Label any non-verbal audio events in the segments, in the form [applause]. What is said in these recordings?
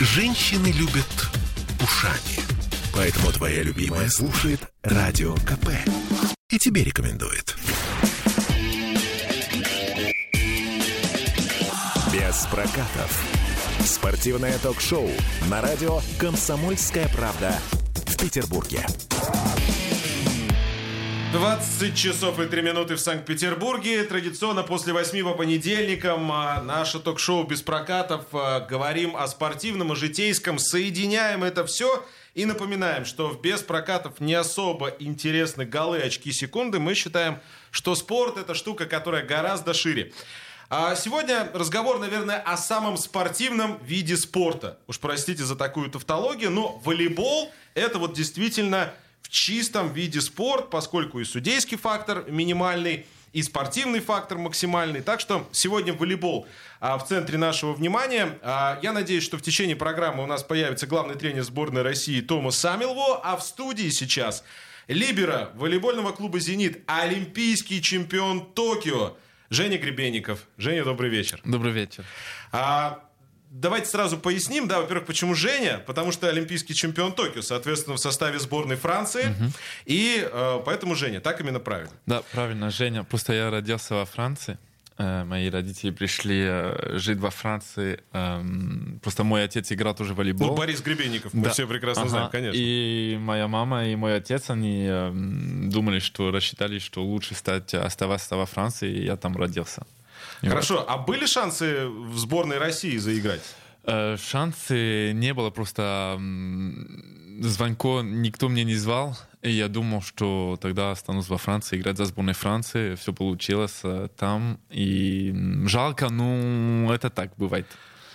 Женщины любят ушами. Поэтому твоя любимая слушает Радио КП. И тебе рекомендует. Без прокатов. Спортивное ток-шоу на радио «Комсомольская правда» в Петербурге. 20 часов и 3 минуты в Санкт-Петербурге. Традиционно после 8 по понедельникам а, наше ток-шоу без прокатов. а, Говорим о спортивном и житейском. Соединяем это все. И напоминаем, что в без прокатов не особо интересны голы, очки, секунды. Мы считаем, что спорт это штука, которая гораздо шире. А сегодня разговор, наверное, о самом спортивном виде спорта. Уж простите за такую тавтологию, но волейбол это вот действительно в чистом виде спорт, поскольку и судейский фактор минимальный, и спортивный фактор максимальный. Так что сегодня волейбол а, в центре нашего внимания. А, я надеюсь, что в течение программы у нас появится главный тренер сборной России Томас Самилво, а в студии сейчас либера волейбольного клуба «Зенит», олимпийский чемпион Токио Женя Гребенников. Женя, добрый вечер. Добрый вечер. А, давайте сразу поясним, да, во-первых, почему Женя, потому что олимпийский чемпион Токио, соответственно, в составе сборной Франции, и э, поэтому Женя, так именно правильно. Да, правильно, Женя. Просто я родился во Франции. Э, Мои родители пришли э, жить во Франции. Эм, Просто мой отец играл тоже в волейбол. Ну, Борис Гребенников, мы Да. все прекрасно Ага. знаем, конечно. И моя мама и мой отец, они эм, думали, что рассчитали, что лучше стать, оставаться во Франции, и я там родился. Хорошо, а были шансы в сборной России заиграть? Э, Шансы не было, просто звонко никто мне не звал, и я думал, что тогда останусь во Франции играть за сборной Франции. Все получилось э, там, и жалко, ну это так бывает.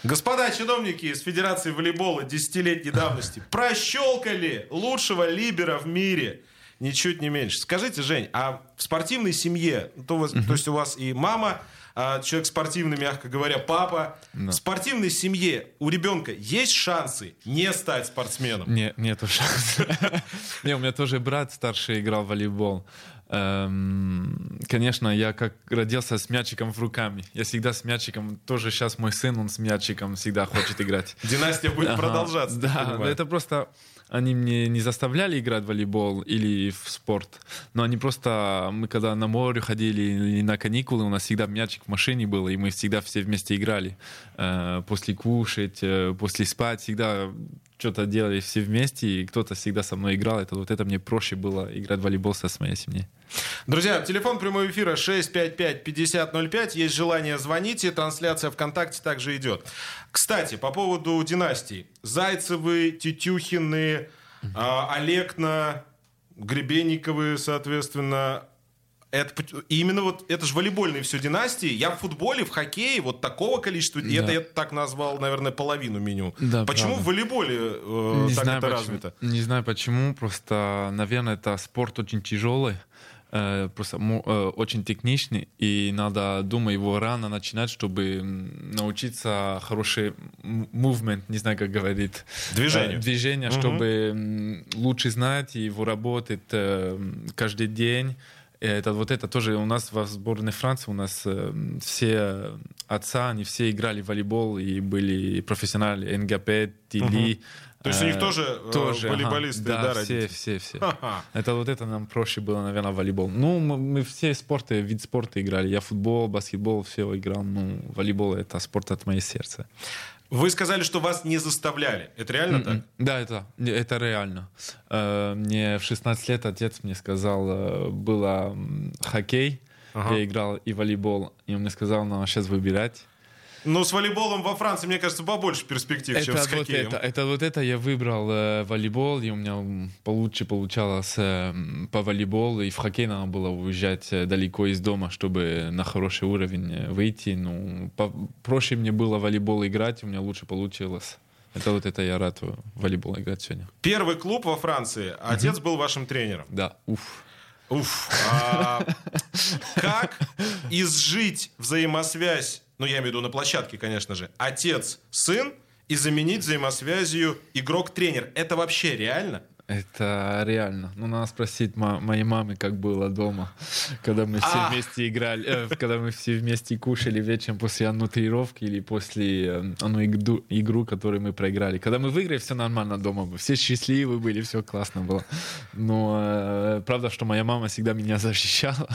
Господа чиновники из Федерации волейбола десятилетней давности [laughs] прощелкали лучшего либера в мире. Ничуть не меньше. Скажите, Жень, а в спортивной семье, то, то есть у вас и мама, а, человек спортивный, мягко говоря, папа, в спортивной семье у ребенка есть шансы не стать спортсменом? Не, нету шансов. [laughs] Не, у меня тоже брат старший играл в волейбол. Эм, Конечно, я как родился с мячиком в руками. Я всегда с мячиком. Тоже сейчас мой сын, он с мячиком всегда хочет играть. Династия будет продолжаться. Да, это просто они мне не заставляли играть в волейбол или в спорт, но они просто, мы когда на море ходили или на каникулы, у нас всегда мячик в машине был, и мы всегда все вместе играли. Э, После кушать, э, после спать, всегда что-то делали все вместе, и кто-то всегда со мной играл. Это вот это мне проще было играть в волейбол со своей семьей. Друзья, телефон прямого эфира 655-5005. Есть желание звоните. Трансляция ВКонтакте также идет. Кстати, по поводу династий. Зайцевы, Тетюхины, а, Олекна, Гребенниковы, соответственно. Это, и именно вот это же волейбольные все династии. Я в футболе, в хоккее вот такого количества. И это я так назвал, наверное, половину меню. Да, Почему правда. в волейболе э, не так знаю, это почему, развито? Не знаю почему, просто, наверное, это спорт очень тяжелый, э, просто э, очень техничный, и надо, думаю, его рано начинать, чтобы научиться хороший movement, не знаю, как говорит. Э, движение, Мгм. чтобы м, лучше знать и его работать каждый день. Это вот это тоже у нас в сборной Франции у нас э, все отца, они все играли в волейбол и были профессионалы НГП, Тили. То есть у них Э, тоже, э, волейболисты, да, да, родители? все, все, все. Ха-ха. Это вот это нам проще было, наверное, волейбол. Ну, мы, мы все спорты, вид спорта играли. Я футбол, баскетбол, все играл. Ну, волейбол это спорт от моего сердца. Вы сказали, что вас не заставляли. Это реально так? М-м. Да, это, это реально. Э, Мне в 16 лет отец мне сказал, э, было хоккей, Ага. я играл и волейбол, и он мне сказал, надо сейчас выбирать. Ну, с волейболом во Франции, мне кажется, побольше перспектив, чем Это с вот хоккеем. это, это вот это я выбрал э, волейбол, и у меня получше получалось э, по волейболу, и в хоккей надо было уезжать э, далеко из дома, чтобы на хороший уровень э, выйти. Ну, по- проще мне было волейбол играть, у меня лучше получилось. Это вот это я рад волейбол играть сегодня. Первый клуб во Франции. Отец был вашим тренером. Да, уф. Уф. А [laughs] как изжить взаимосвязь, ну, я имею в виду на площадке, конечно же, отец-сын и заменить взаимосвязью игрок-тренер? Это вообще реально? Это реально. Ну, надо спросить мо- моей мамы, как было дома, когда мы все А. вместе играли, э, когда мы все вместе кушали вечером после одной тренировки или после э, одну игру, игру, которую мы проиграли. Когда мы выиграли, все нормально дома было. Все счастливы были, все классно было. Но э, правда, что моя мама всегда меня защищала.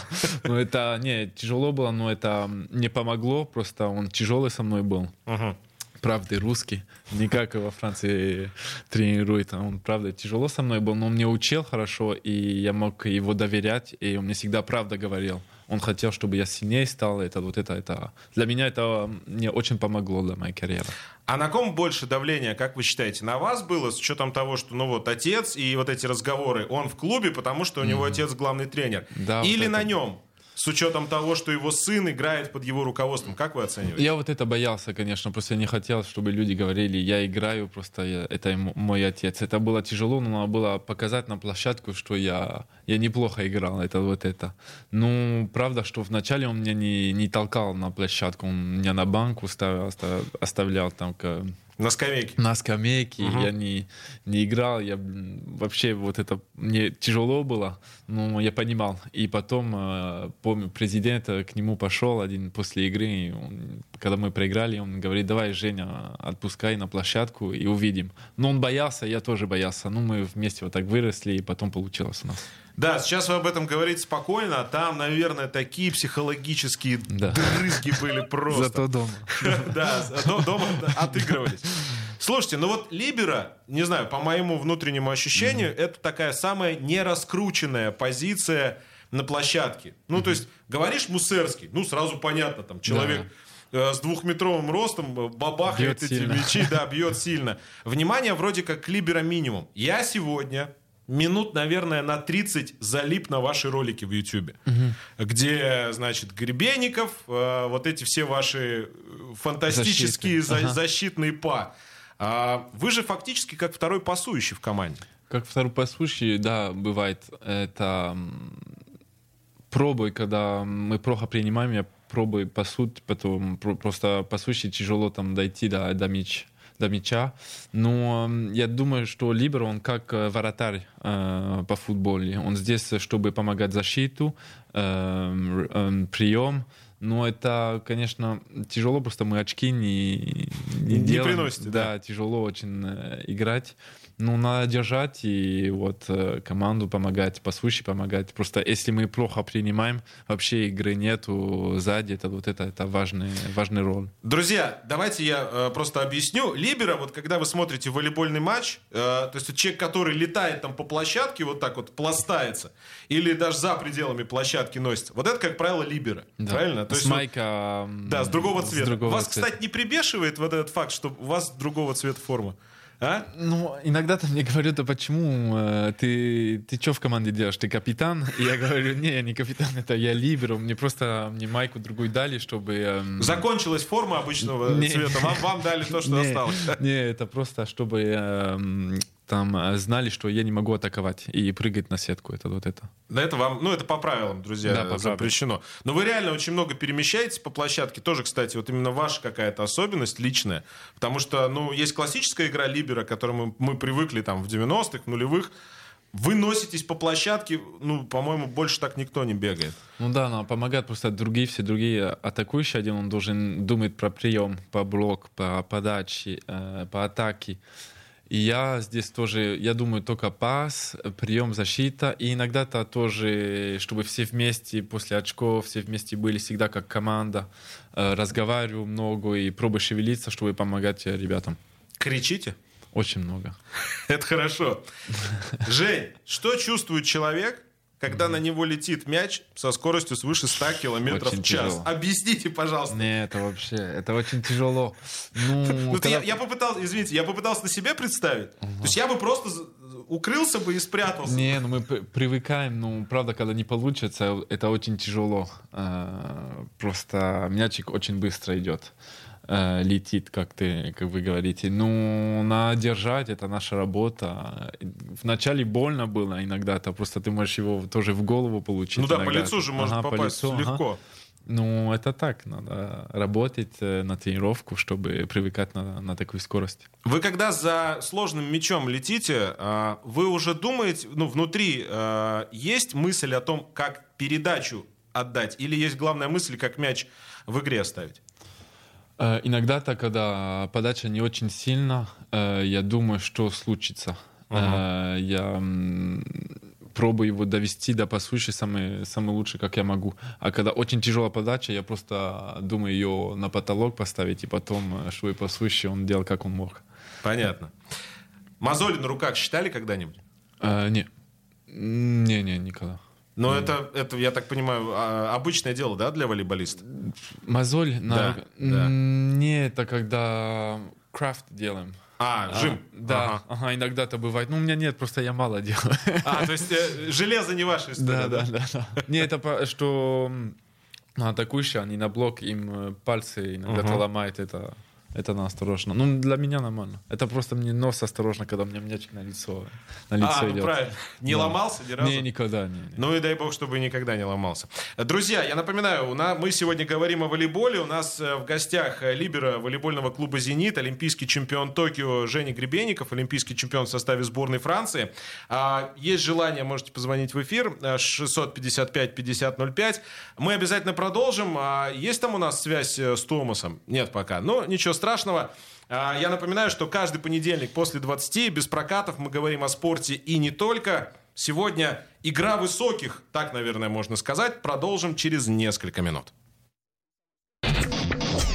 Но это, не, тяжело было, но это не помогло. Просто он тяжелый со мной был Мгм. Правда русский, не как во Франции тренирует. Он, правда, тяжело со мной был, но он мне учил хорошо, и я мог его доверять, и он мне всегда правда говорил. Он хотел, чтобы я сильнее стал. Это вот это, это. Для меня это мне очень помогло для моей карьеры. А на ком больше давления, как вы считаете? На вас было, с учетом того, что, ну вот, отец и вот эти разговоры, он в клубе, потому что у него отец главный тренер. Да, вот Или это. на нем, с учетом того, что его сын играет под его руководством. Как вы оцениваете? Я вот это боялся, конечно, просто я не хотел, чтобы люди говорили, я играю, просто я- это мой отец. Это было тяжело, но надо было показать на площадку, что я, я неплохо играл, это вот это. Ну, правда, что вначале он меня не, не толкал на площадку, он меня на банку ставил, оста- оставлял там На скамейке. на скамейке, я не, не играл, я вообще вот это мне тяжело было, но я понимал. И потом, э, помню, президент э, к нему пошел один после игры, он- когда мы проиграли, он говорит, давай, Женя, отпускай на площадку и увидим. Но он боялся, я тоже боялся. Ну, мы вместе вот так выросли, и потом получилось у нас. Да, сейчас вы об этом говорите спокойно, а там, наверное, такие психологические Да. дрызги были [laughs] просто. дома. [laughs] Да, до- дома отыгрывались. Слушайте, ну вот Либера, не знаю, по моему внутреннему ощущению, это такая самая нераскрученная позиция на площадке. Ну, то есть, говоришь Мусерский, ну, сразу понятно, там, человек э, с двухметровым ростом э, бабахает Бьет эти сильно. мячи, да, [laughs] бьет сильно. Внимание вроде как к Либера минимум. Я сегодня минут, наверное, на 30 залип на ваши ролики в Ютубе, где, значит, Гребенников, э, вот эти все ваши э, фантастические Защиты. за- Ага. защитные па. А вы же фактически как второй пасующий в команде. Как второй пасущий, да, бывает. Это м, пробуй, когда мы плохо принимаем, я пробую пасуть, потом про- просто пасущий тяжело там дойти до, до мяча до мяча. Но я думаю, что Либер, он как э, вратарь э, по футболу. Он здесь, чтобы помогать защиту, прием. Но это, конечно, тяжело, просто мы очки не, не, Не делаем. приносите, да. да, тяжело очень э, играть. Ну, надо держать и вот э, команду помогать, пасущий помогать. Просто если мы плохо принимаем, вообще игры нету сзади, это вот это, это важный, важный роль. Друзья, давайте я э, просто объясню. Либера, вот когда вы смотрите волейбольный матч, э, то есть человек, который летает там по площадке, вот так вот пластается, или даже за пределами площадки носится, вот это, как правило, либера. Да. Правильно? То С есть вот- майка... м, да, с другого цвета. другого вас, цвета. кстати, не прибешивает вот этот факт, что у вас другого цвета форма? А? Ну, иногда там мне говорят, да почему э, ты, ты что в команде делаешь? Ты капитан? И я говорю, не, я не капитан, это я либеру. Мне просто мне майку другую дали, чтобы... эм, Закончилась форма обычного Не. цвета, вам, вам дали то, что не, осталось. Не, это просто, чтобы эм, там э, знали, что я не могу атаковать и прыгать на сетку. Это вот это. Да это вам, ну это по правилам, друзья, Да, по правилам. запрещено. Но вы реально очень много перемещаетесь по площадке. Тоже, кстати, вот именно ваша какая-то особенность личная. Потому что, ну, есть классическая игра Либера, к которой мы, мы привыкли там в 90-х, в нулевых. Вы носитесь по площадке, ну, по-моему, больше так никто не бегает. Ну да, но помогает просто другие, все другие атакующие. Один он должен думать про прием, по блок, по подаче, э, по атаке. И я здесь тоже, я думаю, только пас, прием, защита. И иногда-то тоже, чтобы все вместе, после очков, все вместе были всегда как команда. Э, разговариваю много и пробую шевелиться, чтобы помогать ребятам. Кричите? Очень много. [laughs] Это хорошо. Жень, что чувствует человек, когда на него летит мяч со скоростью свыше 100 километров Очень в час? тяжело. Объясните, пожалуйста. Не, это вообще, это очень тяжело. Ну, [laughs] Ну, когда- я, я попытался, извините, я попытался на себе представить. То есть я бы просто укрылся бы и спрятался. Не, ну мы привыкаем, ну правда, когда не получится, это очень тяжело. Э, Просто мячик очень быстро идет, э, летит, как ты, как вы говорите. Ну, надо держать, это наша работа. Вначале больно было иногда, то просто ты можешь его тоже в голову получить. Ну да, по иногда. лицу же может Ага, по попасть лицу, ага. легко. Ну, это так, надо работать э, на тренировку, чтобы привыкать на, на такую скорость. Вы когда за сложным мячом летите, а, вы уже думаете, ну, внутри а, есть мысль о том, как передачу отдать, или есть главная мысль, как мяч в игре оставить? Э, Иногда-то, когда подача не очень сильна, э, я думаю, что случится. Э, Я пробую его довести до пасующей самый, самый лучший, как я могу. А когда очень тяжелая подача, я просто думаю ее на потолок поставить, и потом, чтобы пасующий он делал, как он мог. Понятно. Мозоли на руках считали когда-нибудь? Э, Не. Не-не, никогда. Но это, это, я так понимаю, а, обычное дело, да, для волейболиста? Мозоль на... Да, Не, это когда крафт делаем. А, А, жим. да, Ага. ага, иногда это бывает. Ну, у меня нет, просто я мало делаю. А, то есть э, железо не ваша история, Да, да? да, да, да. Не, это по- что на атакующие, они на блок, им э, пальцы иногда Мгм. ломает, это, это на осторожно. Ну, для меня нормально. Это просто мне нос осторожно, когда меня мячик на лицо, на лицо А, ну идет. правильно. Не Да. ломался ни разу? Не, никогда не. не. Ну и дай бог, чтобы никогда не ломался. Друзья, я напоминаю, у на- мы сегодня говорим о волейболе. У нас э, в гостях э, либера волейбольного клуба «Зенит», олимпийский чемпион Токио Женя Гребенников, олимпийский чемпион в составе сборной Франции. А, Есть желание, можете позвонить в эфир э, 655-5005. Мы обязательно продолжим. А Есть там у нас связь э, с Томасом? Нет пока. Но ничего страшного. А, Я напоминаю, что каждый понедельник после 20 без прокатов мы говорим о спорте и не только. Сегодня игра высоких, так, наверное, можно сказать. Продолжим через несколько минут.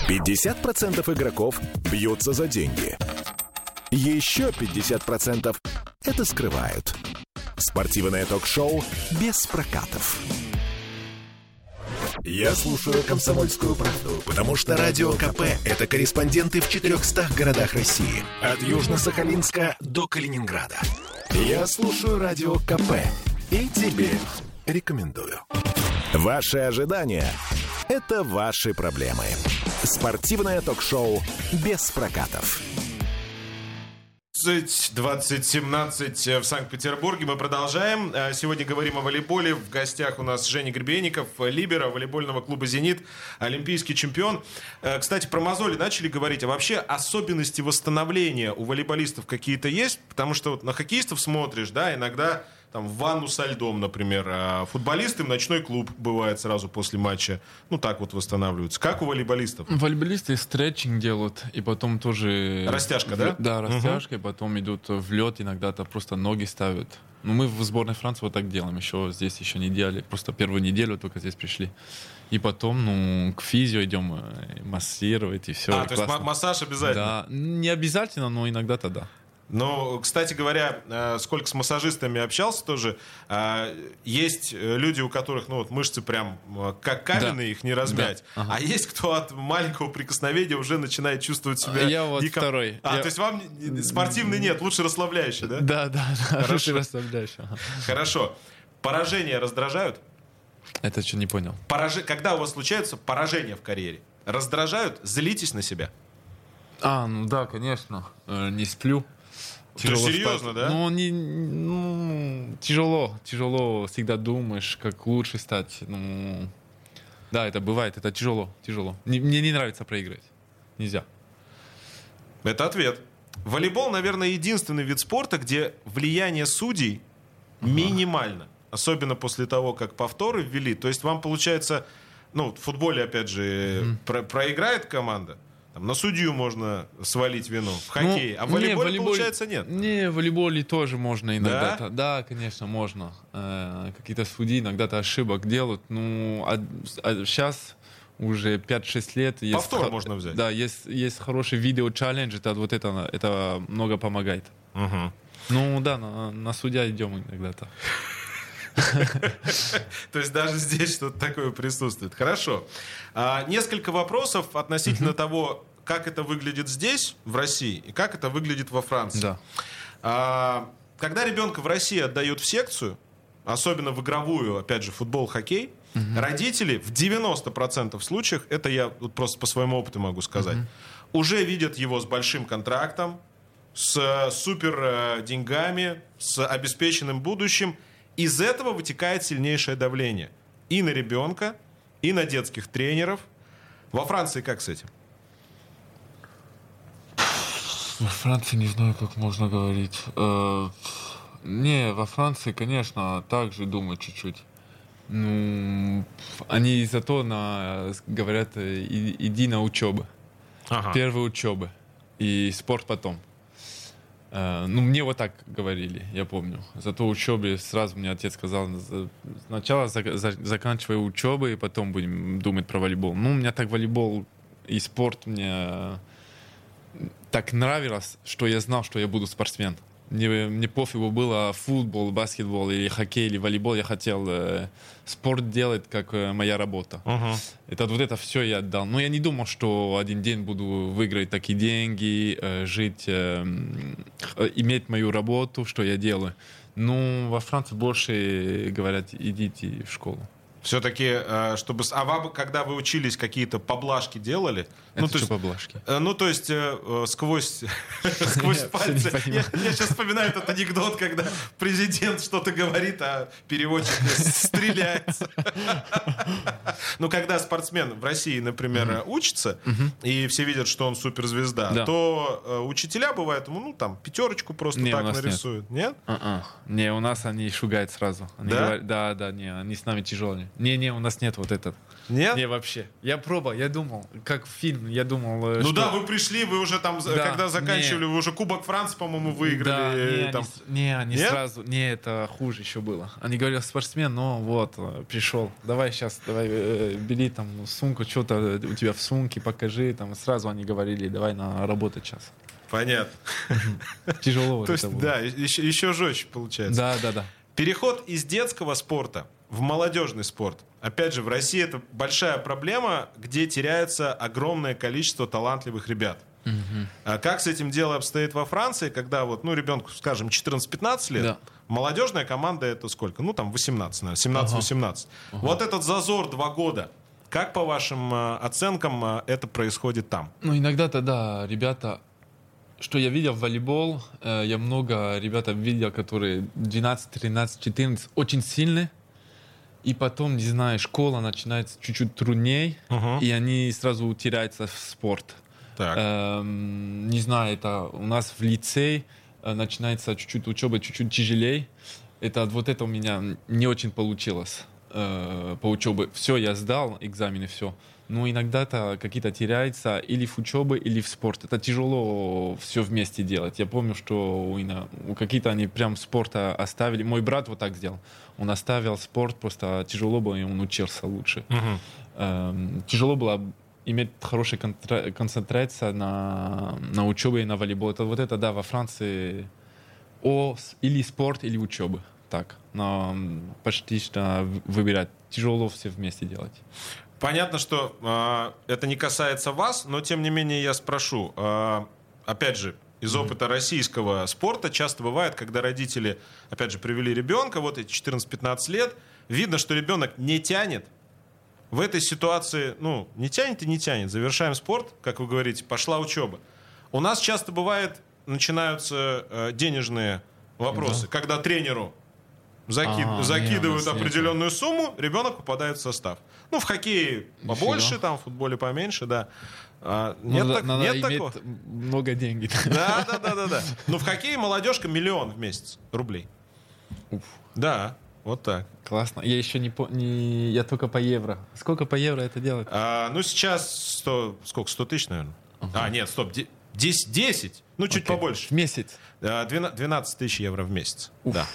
50% игроков бьются за деньги. Еще 50% это скрывают. Спортивное ток-шоу без прокатов. Я слушаю «Комсомольскую правду», потому что «Радио КП» — это корреспонденты в 400 городах России. От Южно-Сахалинска до Калининграда. Я слушаю «Радио КП» и тебе рекомендую. Ваши ожидания — это ваши проблемы. Спортивное ток-шоу без прокатов. 20-17 в Санкт-Петербурге. Мы продолжаем. Э, Сегодня говорим о волейболе. В гостях у нас Женя Гребенников, либера волейбольного клуба «Зенит», олимпийский чемпион. Э, Кстати, про мозоли начали говорить. А вообще особенности восстановления у волейболистов какие-то есть? Потому что вот на хоккеистов смотришь, да, иногда там в ванну со льдом, например. А футболисты в ночной клуб бывает сразу после матча. Ну, так вот восстанавливаются. Как у волейболистов? Волейболисты стретчинг делают, и потом тоже... Растяжка, да? Да, растяжка, и потом идут в лед, иногда-то просто ноги ставят. Ну, мы в сборной Франции вот так делаем, еще здесь еще не делали, просто первую неделю только здесь пришли. И потом, ну, к физио идем э, массировать, и все. А, то есть ма- массаж обязательно? Да, не обязательно, но иногда-то да. Ну, кстати говоря, э, сколько с массажистами общался тоже, э, есть э, люди, у которых ну, вот мышцы прям как каменные, Да. их не размять. Да. Ага. А есть кто от маленького прикосновения уже начинает чувствовать себя... Я вот дико- второй. А, Я- то есть вам спортивный нет, лучше расслабляющий, да? Да, да, да. Хорошо. Лучше расслабляешь. ага. Хорошо. Поражения раздражают? Это что, не понял? Пораж... Когда у вас случаются поражения в карьере? Раздражают? Злитесь на себя? А, ну да, конечно. Э, Не сплю. Ты серьезно, спать. да? Ну, не, ну, тяжело, тяжело. Всегда думаешь, как лучше стать. Ну, да, это бывает, это тяжело, тяжело. Не- мне не нравится проиграть. Нельзя. Это ответ. Волейбол, наверное, единственный вид спорта, где влияние судей минимально. Особенно после того, как повторы ввели. То есть вам получается, ну, в футболе, опять же, про- проиграет команда, там, на судью можно свалить вину. В хоккее. а в Ну, не, волейболе, волейболе- получается, нет. Не, в волейболе тоже можно иногда. Да? Да, конечно, можно. Э, какие-то судьи иногда-то ошибок делают. Ну, а, сейчас уже 5-6 лет. Есть Повтор хо- можно взять. Да, есть, есть хороший видео-челлендж, это вот это, это много помогает. Мгм. Ну да, на, на судья идем иногда-то. [laughs] То есть даже здесь что-то такое присутствует. Хорошо. А, несколько вопросов относительно того, как это выглядит здесь, в России, и как это выглядит во Франции. Да. А, когда ребенка в России отдают в секцию, особенно в игровую, опять же, футбол, хоккей, родители в 90% случаях, это я вот просто по своему опыту могу сказать, уже видят его с большим контрактом, с э, супер э, деньгами, с обеспеченным будущим. Из этого вытекает сильнейшее давление и на ребенка, и на детских тренеров. Во Франции как с этим? Во Франции не знаю, как можно говорить. Э, не, во Франции, конечно, также думают чуть-чуть. Ну, они зато на, говорят, э, «И- иди на учебу. Ага. Первые учебы. И спорт потом. Э, Ну, мне вот так говорили, я помню. Зато учебе сразу мне отец сказал, «За- сначала за- за- заканчивай учебу, и потом будем думать про волейбол. Ну, у меня так волейбол и спорт мне так нравилось, что я знал, что я буду спортсмен. Мне, мне пофигу было футбол, баскетбол или хоккей или волейбол. Я хотел э, спорт делать как э, моя работа. Мгм. Это вот это все я отдал. Но я не думал, что один день буду выиграть такие деньги, э, жить, э, э, иметь мою работу, что я делаю. Ну, во Франции больше говорят, идите в школу. Все-таки, э, чтобы... А вам, когда вы учились, какие-то поблажки делали? Это ну, что есть, поблажки? э, ну, то есть э, э, сквозь, [laughs] сквозь Я пальцы. Я, понимаю. сейчас вспоминаю этот анекдот, когда президент что-то говорит, а переводчик стреляется. [laughs] Ну, когда спортсмен в России, например, учится, и все видят, что он суперзвезда, Да. то э, учителя бывают ему, ну, там, пятерочку просто так нарисуют. Нет? Не, у нас они шугают сразу. Да? да, да, не, они с нами тяжелые. Не, не, у нас нет вот этот. Нет? Не, вообще. Я пробовал, я думал, как фильм, я думал, э, Ну что- да, вы пришли, вы уже там, Да, когда заканчивали, не. вы уже Кубок Франции, по-моему, Да, выиграли. не, там. они, не, они Нет? сразу, не, это хуже еще было. Они говорили, спортсмен, но вот, э, пришел, давай сейчас, давай, э, бери там сумку, что-то у тебя в сумке, покажи, там, сразу они говорили, давай на работать сейчас. Понятно. [laughs] Тяжело вот То это есть, было. да, еще жестче получается. Да, да, да. Переход из детского спорта в молодежный спорт. Опять же, в России это большая проблема, где теряется огромное количество талантливых ребят. А как с этим дело обстоит во Франции, когда вот, ну, ребенку, скажем, 14-15 лет, Да. молодежная команда это сколько? Ну, там 18, наверное, 17-18. Вот этот зазор два года, как по вашим э, оценкам э, это происходит там? Ну, иногда-то, да, ребята, что я видел в волейбол, э, я много ребят видел, которые 12, 13, 14, очень сильные, и потом, не знаю, школа начинается чуть-чуть труднее, Мгм. и они сразу теряются в спорт. Так. Эм, не знаю, это у нас в лицее э, начинается чуть-чуть учеба, чуть-чуть тяжелее. Это вот это у меня не очень получилось э, по учебе. Все, я сдал экзамены, все. Но иногда-то какие-то теряются или в учебе, или в спорт. Это тяжело все вместе делать. Я помню, что у, у какие-то они прям спорта оставили. Мой брат вот так сделал. Он оставил спорт, просто тяжело было, и он учился лучше Мгм. эм, тяжело было иметь хорошую контра- концентрацию на, на учебе и на волейбол. Это вот это, да, во Франции о, или спорт, или учеба. Так, но почти что выбирать. Тяжело все вместе делать. Понятно, что э, это не касается вас, но тем не менее я спрошу. Э, опять же, из опыта российского спорта часто бывает, когда родители, опять же, привели ребенка, вот эти 14-15 лет, видно, что ребенок не тянет. В этой ситуации, ну, не тянет и не тянет. Завершаем спорт, как вы говорите, пошла учеба. У нас часто бывает, начинаются э, денежные вопросы, когда тренеру заки- А, закидывают нет. определенную сумму, ребенок попадает в состав. Ну, в хоккее побольше, там, в футболе поменьше, да. А, нет надо- так- надо нет такого? много денег. [laughs] Да, да, да, да, да. Ну, в хоккее молодежка миллион в месяц рублей. Уф. Да, вот так. Классно. Я еще не, по- не... Я только по евро. Сколько по евро это делать? А, ну, сейчас 100, сколько, 100 тысяч, наверное? А, нет, стоп, де- 10, 10, ну, чуть Окей. побольше. В месяц. А, 12 12 тысяч евро в месяц. Да.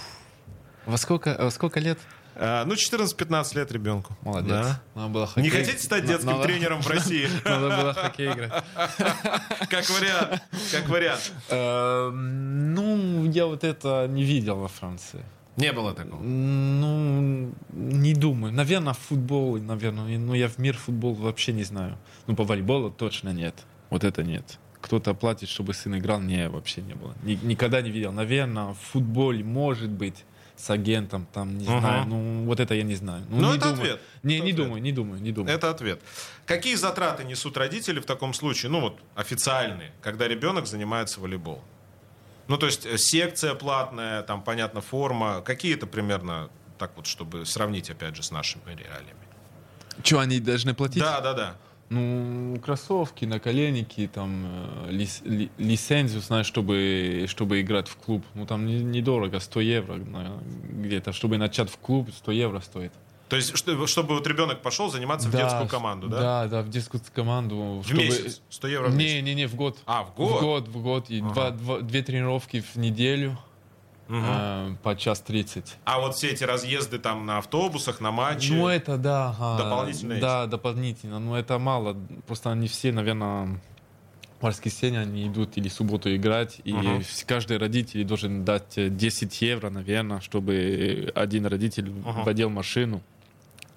Во сколько, во сколько лет? А, ну, 14-15 лет ребенку. Молодец. Да. Надо было Не хоккей- хотите стать детским надо- тренером в [laughs] России? Надо было хоккей играть. [laughs] Как вариант. Как вариант. Э, Ну, я вот это не видел во Франции. Не было такого. Ну, не думаю. Наверное, футбол, наверное. Но я в мир футбол вообще не знаю. Ну, по волейболу точно нет. Вот это нет. Кто-то платит, чтобы сын играл, не, вообще не было. Ни- никогда не видел. Наверное, в футболе может быть с агентом, там, не Ага. знаю. Ну, вот это я не знаю. Ну, Ну, не это думаю. ответ. Не, Это не ответ. думаю, не думаю, не думаю. Это ответ. Какие затраты несут родители в таком случае? Ну, вот официальные, когда ребенок занимается волейболом. Ну, то есть э, секция платная, там, понятно, форма. Какие это примерно, так вот, чтобы сравнить, опять же, с нашими реалиями? Что они должны платить? Да, да, да. Ну, кроссовки, наколенники, там, э, лис- ли- лицензию, знаешь, чтобы, чтобы играть в клуб. Ну, там не- недорого, 100 евро где-то. Чтобы начать в клуб, 100 евро стоит. То есть, что- чтобы вот ребенок пошел заниматься в детскую команду, да? Да, да, в детскую команду. В месяц? 100 евро в Не, месяц? не, не, в год. А, в год? В год, в год. И Ага. два, два- две тренировки в неделю Мгм. э, по час тридцать. А вот все эти разъезды там на автобусах, на матчи. Ну, это да. ага. Дополнительно эти. Да, дополнительно. Но это мало. Просто они все, наверное, в воскресенье они идут или в субботу играть. И вс- каждый родитель должен дать э, 10 евро, наверное, чтобы один родитель Ага. водил машину.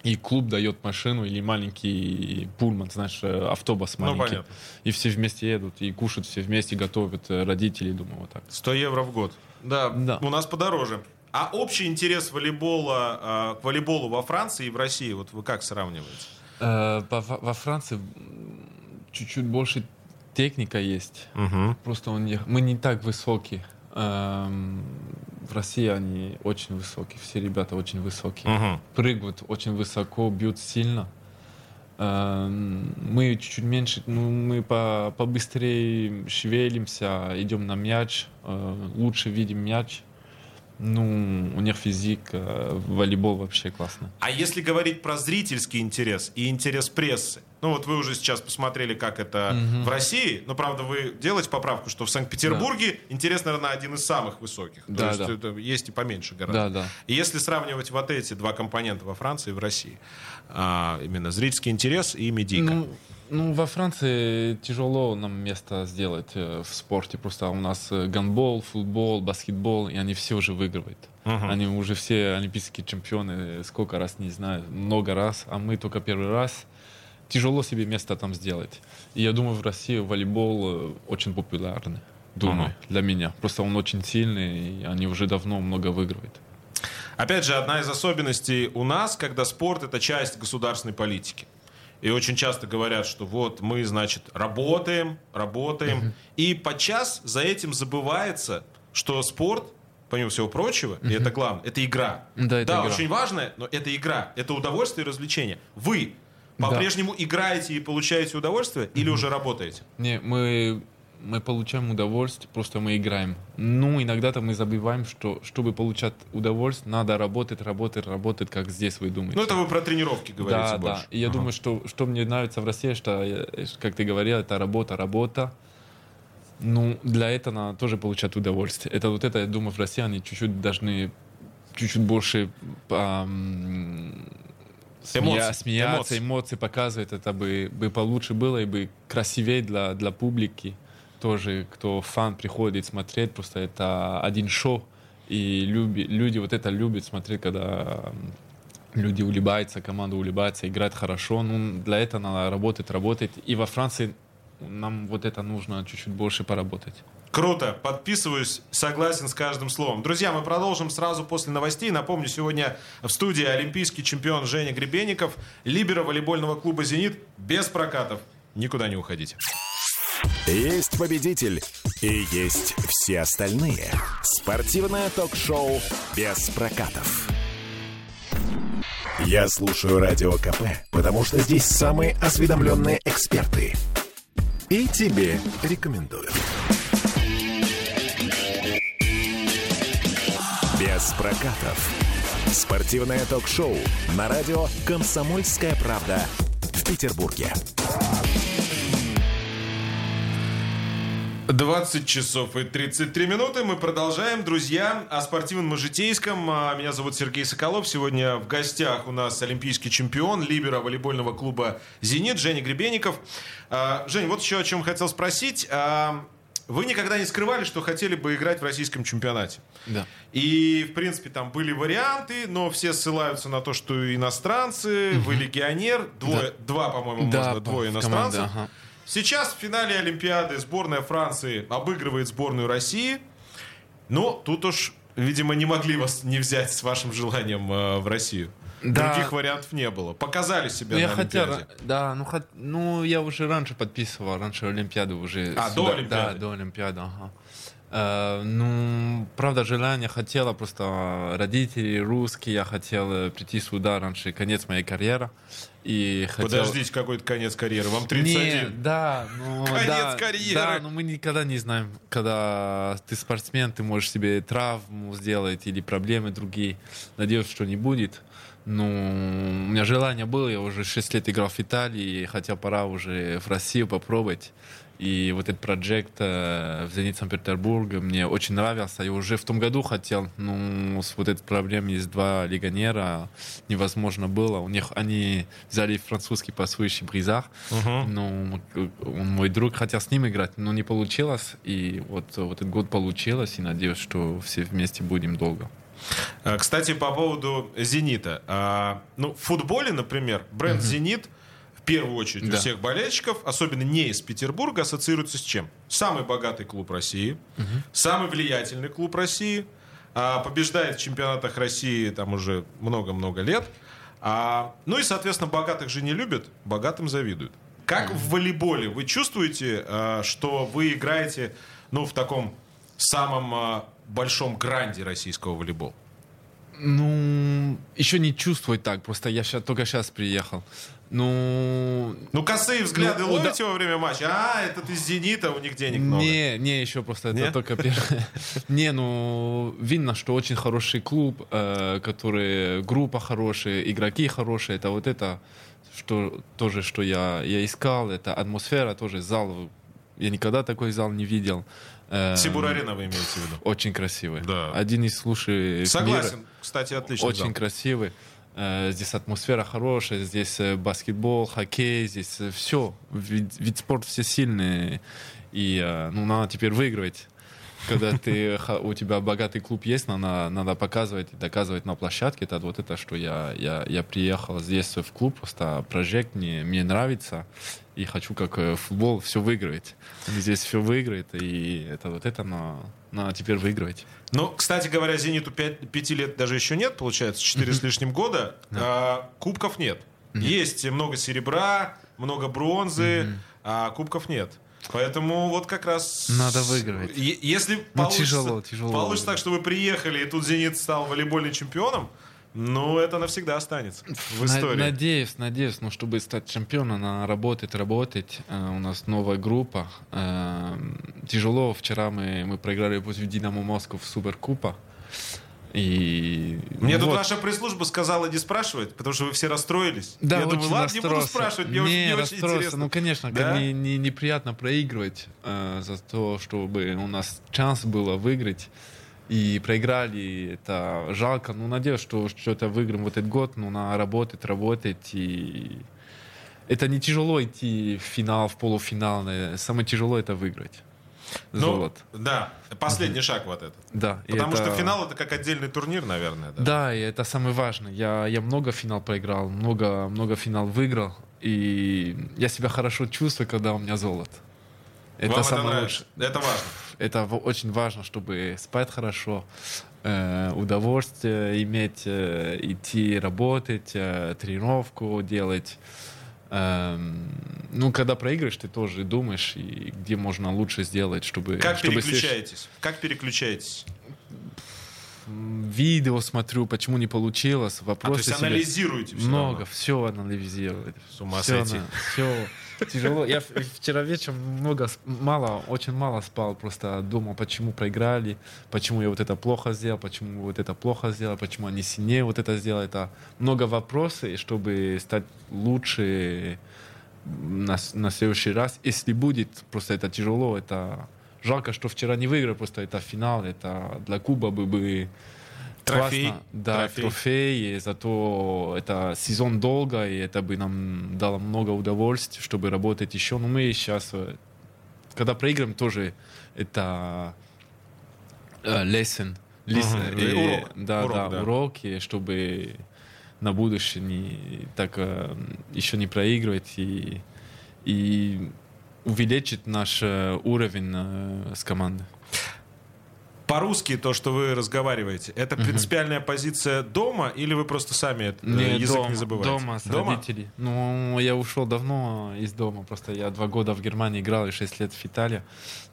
И клуб дает машину или маленький пульман, знаешь, э, автобус Ну, маленький. понятно. и все вместе едут, и кушают все вместе, готовят э, родители, думаю, вот так. 100 евро в год. Да, Да. у нас подороже. А общий интерес волейбола, э, к волейболу во Франции и в России, вот вы как сравниваете? Во, Франции чуть-чуть больше техника есть. Угу. Просто он не- мы не так высокие. В России они очень высокие, все ребята очень высокие. Угу. Прыгают очень высоко, бьют сильно. Эм, мы чуть-чуть меньше, ну, мы по, побыстрее шевелимся, идем на мяч, э, лучше видим мяч. Ну, у них физик, волейбол вообще классно. А если говорить про зрительский интерес и интерес прессы, ну вот вы уже сейчас посмотрели, как это Мгм. в России, но правда вы делаете поправку, что в Санкт-Петербурге интерес, наверное, один из самых высоких. То Да, есть да. это есть и поменьше гораздо. Да, да. И если сравнивать вот эти два компонента во Франции и в России, а, именно зрительский интерес и медийка. Ну, ну, во Франции тяжело нам место сделать э, в спорте. Просто у нас э, гандбол, футбол, баскетбол, и они все уже выигрывают. Мгм. Они уже все олимпийские чемпионы, э, сколько раз, не знаю, много раз, а мы только первый раз. Тяжело себе место там сделать. И я думаю, в России волейбол очень популярный. Думаю, Ага. для меня. Просто он очень сильный, и они уже давно много выигрывают. Опять же, одна из особенностей у нас, когда спорт это часть государственной политики. И очень часто говорят, что вот мы, значит, работаем, работаем. И подчас за этим забывается, что спорт, помимо всего прочего, и это главное, это игра. Да, это игра. очень важная, но это игра. Это удовольствие и развлечение. Вы Да. по-прежнему играете и получаете удовольствие или уже работаете? Не, мы, мы получаем удовольствие, просто мы играем. Ну, иногда-то мы забываем, что чтобы получать удовольствие, надо работать, работать, работать, как здесь вы думаете. Ну, это вы про тренировки говорите да, больше. да. И я Ага. думаю, что, что мне нравится в России, что, э, как ты говорил, это работа, работа. Ну, для этого надо тоже получать удовольствие. Это вот это, я думаю, в России они чуть-чуть должны чуть-чуть больше ам, смея- смеяться, эмоций. эмоции показывать, это бы, бы получше было и бы красивее для, для публики. Тоже, кто фан приходит смотреть, просто это один шоу. И люби, люди вот это любят смотреть, когда люди улыбаются, команда улыбается, играет хорошо. Ну, для этого надо работать, работать. И во Франции нам вот это нужно чуть-чуть больше поработать. Круто, подписываюсь, согласен с каждым словом. Друзья, мы продолжим сразу после новостей. Напомню, сегодня в студии олимпийский чемпион Женя Гребенников, либера волейбольного клуба «Зенит» без прокатов. Никуда не уходите. Есть победитель и есть все остальные. Спортивное ток-шоу без прокатов. Я слушаю Радио КП, потому что здесь самые осведомленные эксперты. И тебе рекомендую. Без прокатов. Спортивное ток-шоу на радио «Комсомольская правда» в Петербурге. 20 часов и 33 минуты. Мы продолжаем, друзья, о спортивном и житейском. А, Меня зовут Сергей Соколов. Сегодня в гостях у нас олимпийский чемпион, либера волейбольного клуба «Зенит» Женя Гребенников. А, Жень, вот еще о чем хотел спросить. А, Вы никогда не скрывали, что хотели бы играть в российском чемпионате? Да. И, в принципе, там были варианты, но все ссылаются на то, что иностранцы, вы легионер, двое, два, по-моему, можно, двое в иностранцев. команде, ага. Сейчас в финале Олимпиады сборная Франции обыгрывает сборную России. Но тут уж, видимо, не могли вас не взять с вашим желанием э, в Россию. Да. Других вариантов не было. Показали себя Ну, я на хотел, Олимпиаде. да, ну, хот- ну, я уже раньше подписывал, раньше Олимпиаду уже. А, до Олимпиады? Да, до Олимпиады, ага. Э, ну, правда, желание хотела, просто родители русские, я хотел э, прийти сюда раньше, конец моей карьеры. И хотел... Подождите, какой-то конец карьеры. Вам 31. Не, да, ну, [laughs] Конец да, карьеры. Да, но мы никогда не знаем, когда ты спортсмен, ты можешь себе травму сделать или проблемы другие. Надеюсь, что не будет. Ну, у меня желание было, я уже 6 лет играл в Италии, хотя пора уже в Россию попробовать. И вот этот проект э, в Зенит Санкт-Петербурга мне очень нравился. Я уже в том году хотел, ну, с вот этой проблемой есть два легионера, невозможно было. У них они взяли французский пасующий призах. Ну, он мой друг хотел с ним играть, но не получилось. И вот, вот этот год получилось, и надеюсь, что все вместе будем долго. А, Кстати, по поводу «Зенита». А, Ну, в футболе, например, бренд «Зенит» в первую очередь у Да. всех болельщиков, особенно не из Петербурга, ассоциируется с чем? Самый богатый клуб России, самый влиятельный клуб России, а, побеждает в чемпионатах России там уже много-много лет. А, Ну и, соответственно, богатых же не любят, богатым завидуют. Как в волейболе вы чувствуете, а, что вы играете ну, в таком самом а, большом гранде российского волейбола? Ну, еще не чувствую так, просто я только сейчас приехал. Ну, Ну, косые взгляды Ну, ловите во время матча? А, этот из «Зенита», у них денег много. Не, не, еще просто это Не? только первое. [laughs] Не, ну, видно, что очень хороший клуб, э, который, группа хорошая, игроки хорошие. Это вот это, что тоже, что я, я искал, это атмосфера тоже, зал. Я никогда такой зал не видел. Э, Сибур-арена вы имеете в виду? Очень красивый. Да. Один из лучших Согласен. Кстати, отлично. очень красивый. Э, Здесь атмосфера хорошая, здесь э, баскетбол, хоккей, здесь все. Вид, вид спорта все сильные. И э, ну, надо теперь выигрывать. Когда ты, [laughs] у тебя богатый клуб есть, надо, надо показывать и доказывать на площадке. Это вот это, что я, я, я приехал здесь в клуб, просто проект мне, мне нравится. И хочу, как э, футбол, все выигрывать. Здесь все выиграет, и это вот это надо, надо теперь выигрывать. Ну, кстати говоря, «Зениту» пять- пяти лет даже еще нет, получается, четыре с лишним года. А, кубков нет. Есть много серебра, много бронзы, а кубков нет. Поэтому вот как раз... Надо выигрывать. Е- Если Ну, получится, тяжело, тяжело. получится так, что вы приехали, и тут «Зенит» стал волейбольным чемпионом, ну, это навсегда останется в истории. Надеюсь, надеюсь, но чтобы стать чемпионом, надо работать, работать. Э, У нас новая группа. Э, Тяжело. Вчера мы, мы проиграли против Динамо Москву в Суперкупа. И Мне тут вот. ваша пресс-служба сказала не спрашивать, потому что вы все расстроились. Да, Я думаю, ладно, не буду расстроился. спрашивать, мне, очень- не, очень расстроился. интересно. Ну, конечно, Да? не, не- неприятно проигрывать э, за то, чтобы у нас шанс было выиграть. И проиграли, это жалко. Ну, надеюсь, что что-то выиграем в этот год, но надо работать, работать. И это не тяжело идти в финал, в полуфинал. Самое тяжело это выиграть. Ну, Золото. да, последний шаг вот этот. Да. Потому это- что финал это как отдельный турнир, наверное. Да. Да, и это самое важное. Я, я много финал проиграл, много, много финал выиграл. И я себя хорошо чувствую, когда у меня золото. Это Вам самое это нравится? лучшее. Это важно. Это очень важно, чтобы спать хорошо, э, удовольствие иметь, э, идти работать, э, тренировку делать. Эм, ну, когда проигрываешь, ты тоже думаешь, и где можно лучше сделать, чтобы... Как чтобы переключаетесь? Как переключаетесь? Видео смотрю, почему не получилось, А, то вопросы есть анализируете все Много, равно? все анализировать. С ума Всё сойти. на- всё тяжело. Я вчера вечером много, мало, очень мало спал, просто думал, почему проиграли, почему я вот это плохо сделал, почему вот это плохо сделал, почему они сильнее вот это сделали. Это много вопросов, чтобы стать лучше на, на следующий раз. Если будет, просто это тяжело, это жалко, что вчера не выиграл, просто это финал, это для Куба бы, бы Трофей. классно. Да, Трофей. трофей. и зато это сезон долго, и это бы нам дало много удовольствия, чтобы работать еще. Но мы сейчас, э, когда проиграем, тоже это lesson. lesson, Мгм. и- Урок. Да, Урок, да, да. уроки, чтобы на будущее не, так э, еще не проигрывать и, и увеличить наш э, уровень с командой. По-русски то, что вы разговариваете, это принципиальная позиция дома или вы просто сами э, Не, язык дома, не забываете? Дома с родителей. Ну, я ушел давно из дома. Просто я два года в Германии играл и шесть лет в Италии.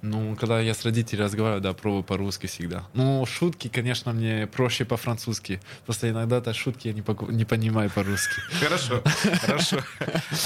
Ну, когда я с родителями разговариваю, да, пробую по-русски всегда. Ну, шутки, конечно, мне проще по-французски. Просто иногда-то шутки я не, поку- не понимаю по-русски. Хорошо, [laughs] хорошо.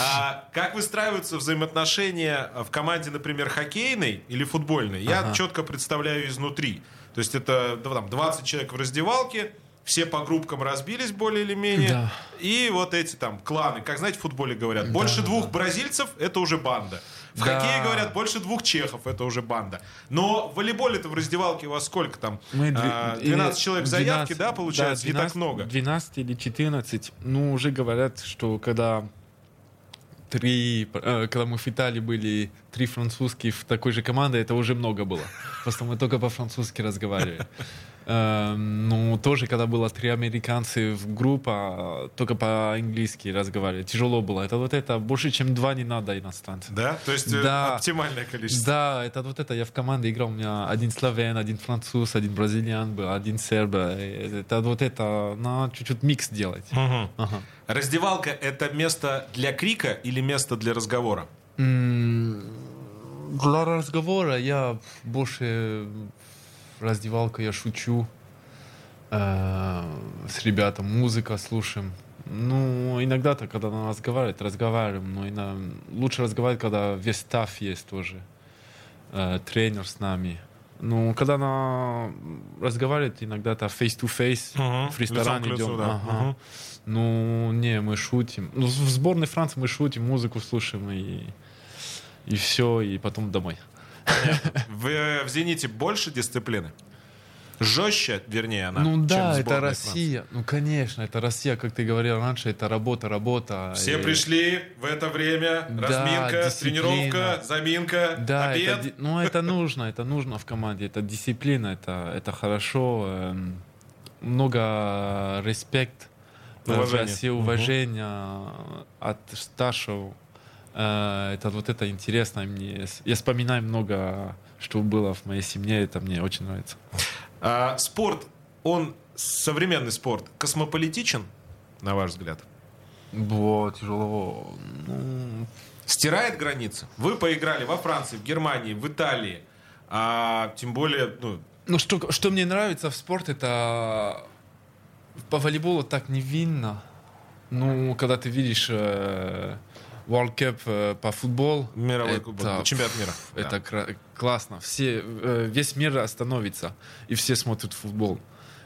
А как выстраиваются взаимоотношения в команде, например, хоккейной или футбольной? Я четко представляю изнутри. То есть это да, там, 20 человек в раздевалке, все по группкам разбились более или менее. Да. И вот эти там кланы, как знаете, в футболе говорят, больше Да, двух бразильцев это уже банда. В Да. хоккее говорят, больше двух чехов это уже банда. Но в волейболе-то в раздевалке у вас сколько там? Мы дви- А, или 12 человек заявки, 12, да, получается? не так много. 12 или 14. Ну, уже говорят, что когда три, э, когда мы в Италии были, три французских в такой же команде, это уже много было. Просто мы только по-французски разговаривали. Эм, Ну, тоже, когда было три американцы в группе, только по-английски разговаривали. Тяжело было. Это вот это, больше, чем два не надо иностранцев. Да? То есть э, Да. оптимальное количество. Да, это вот это, я в команде играл, у меня один славян, один француз, один бразильян был, один серб. э, Это вот это, надо чуть-чуть микс делать. Мгм. Ага. Раздевалка это место для крика или место для разговора? М, Для разговора я больше в раздевалку я шучу э, с ребятами, музыка слушаем. Ну, иногда-то, когда надо разговаривать, разговариваем, но иногда лучше разговаривать, когда весь стаф есть тоже, э, тренер с нами. Ну, когда на разговаривать, иногда-то face-to-face Мгм. в ресторане к лицу, идем. да. Ага. Мгм. Ну, не, мы шутим. Ну, в сборной Франции мы шутим, музыку слушаем и, и все, и потом домой. В, э, в «Зените» больше дисциплины? Жестче, вернее, она, ну да, это Россия. Ну, конечно, это Россия, как ты говорил раньше, это работа, работа. Все И- пришли в это время, Да, разминка, дисциплина. тренировка, заминка, Да, обед. это, ну это нужно, это нужно в команде, это дисциплина, это, это хорошо, эм, много респект, э, Уважение. России, уважения от старшего. Э, Это вот это интересно мне. Я вспоминаю много, что было в моей семье, это мне очень нравится. А, спорт, он, современный спорт, космополитичен, на ваш взгляд? Было тяжело. Ну, Стирает границы? Вы поиграли во Франции, в Германии, в Италии, а тем более, ну, Ну, что, что мне нравится в спорте, это по волейболу так невинно. Ну, когда ты видишь э, World Cup э, по футболу, мировой это, кубок, чемпионат мира. это кра- классно. Все, э, весь мир остановится, и все смотрят футбол.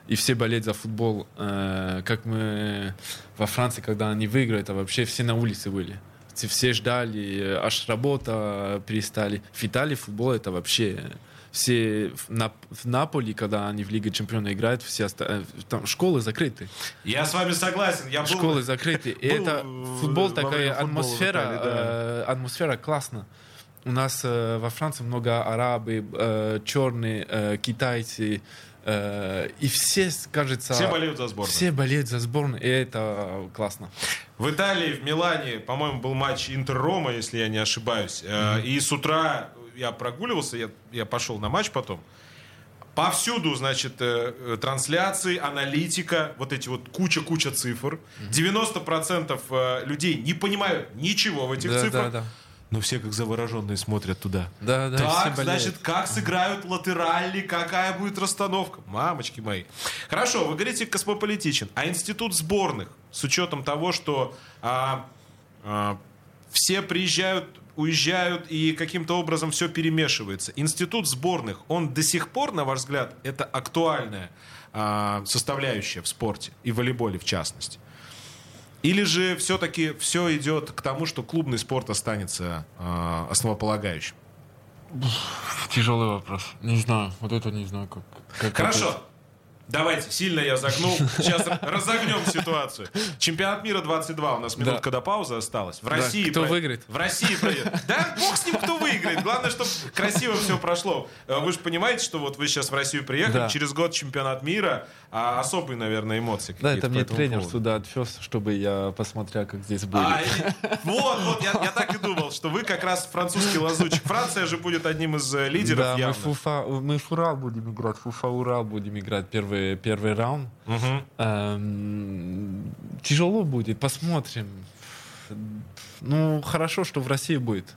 И все болеют за футбол. Э, как мы во Франции, когда они выиграют, а вообще все на улице были. Все- ждали, аж работа перестали. В Италии футбол это вообще... Все в, Нап- в Наполе, когда они в Лиге Чемпионов играют, все оста- э, там школы закрыты. Я с вами согласен. Я был... Школы закрыты. И это футбол такая атмосфера, Италии, да. э, атмосфера классно. У нас э, во Франции много арабы, э, черные, э, китайцы, э, и все, кажется, Все болеют за сборную. все болеют за сборную, и это классно. В Италии, в Милане, по-моему, был матч Интер-Рома, если я не ошибаюсь. Э, И с утра я прогуливался, я, я пошел на матч потом. Повсюду, значит, э, э, трансляции, аналитика, вот эти вот куча-куча цифр. 90% э, людей не понимают ничего в этих Да, цифрах. да, да. Но все как завороженные смотрят туда. Да, да, Так, значит, как сыграют латерали, какая будет расстановка? Мамочки мои. Хорошо, вы говорите космополитичен. А институт сборных, с учетом того, что а, а, все приезжают, уезжают и каким-то образом все перемешивается. Институт сборных, он до сих пор, на ваш взгляд, это актуальная а, составляющая в спорте и в волейболе в частности? Или же все-таки все идет к тому, что клубный спорт останется а, основополагающим? Тяжелый вопрос. Не знаю, вот это не знаю, как. как Хорошо. ответить. Давайте, сильно я загнул. Сейчас разогнем ситуацию. Чемпионат мира 22. У нас минутка до паузы осталась. В России... кто про- выиграет? В России пройдет. Да, бог с ним, кто выиграет. Главное, чтобы красиво все прошло. Э, Вы же понимаете, что вот вы сейчас в Россию приехали, Да. через год чемпионат мира, а особые, наверное, эмоции Да, это мне тренер поводу. сюда отвез, чтобы я посмотрел, как здесь будет. А, и- вот, вот, я, я так и думал, что вы как раз французский лазучик. Франция же будет одним из э, лидеров да, мы, фуфа, мы в Урал будем играть, Фуфа Урал будем играть первый, первый раунд. Мгм. Эм, тяжело будет, посмотрим. Ну, хорошо, что в России будет.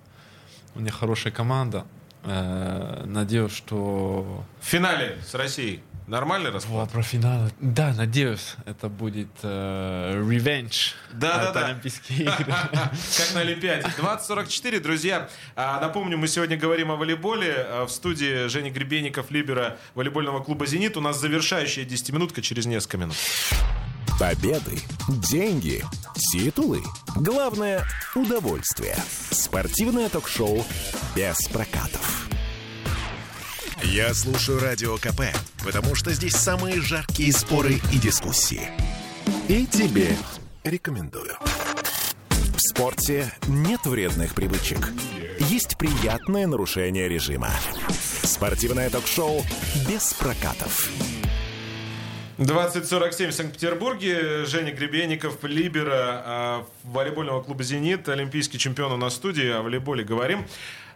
У них хорошая команда. Э, надеюсь, что... В финале с Россией нормальный расклад? Во, про финал. Да, надеюсь, это будет э, ревенж Да-да-да. от Олимпийских [laughs] игр. Как на Олимпиаде. 2044, друзья. а, Напомню, мы сегодня говорим о волейболе. А, В студии Женя Гребенников, либера волейбольного клуба «Зенит». У нас завершающая 10-минутка через несколько минут. Победы, деньги, титулы. Главное – удовольствие. Спортивное ток-шоу без прокатов. Я слушаю Радио КП, потому что здесь самые жаркие споры и дискуссии. И тебе рекомендую. В спорте нет вредных привычек. Есть приятное нарушение режима. Спортивное ток-шоу без прокатов. 2047 в Санкт-Петербурге. Женя Гребенников, либера а, волейбольного клуба «Зенит», олимпийский чемпион у нас в студии. О волейболе говорим.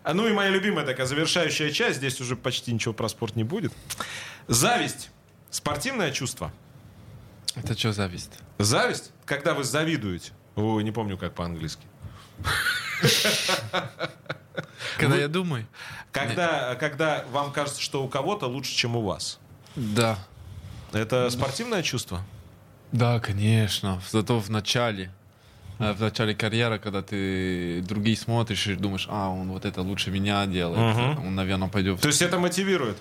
А, Ну и моя любимая такая завершающая часть. Здесь уже почти ничего про спорт не будет. Зависть. Спортивное чувство. Это что зависть? Зависть? Когда вы завидуете. Ой, не помню, как по-английски. Когда я думаю? Когда, когда вам кажется, что у кого-то лучше, чем у вас. Да. Это спортивное чувство? Да, конечно. Зато в начале, э, в начале карьеры, когда ты другие смотришь и думаешь, а, он вот это лучше меня делает, он, наверное, пойдет. То есть это мотивирует?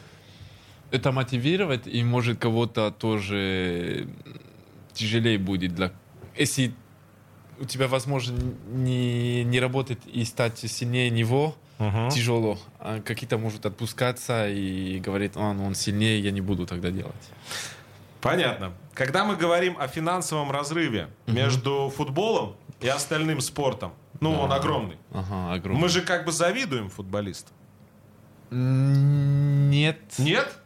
Это мотивировать и может кого-то тоже тяжелее будет. Для... Если у тебя, возможно, не, не работает и стать сильнее него, тяжело. А какие-то могут отпускаться и говорить, а, ну он сильнее, я не буду тогда делать. Понятно. Когда мы говорим о финансовом разрыве между футболом и остальным спортом, ну, он огромный. Ага, огромный. Мы же как бы завидуем футболистам. Нет. Нет?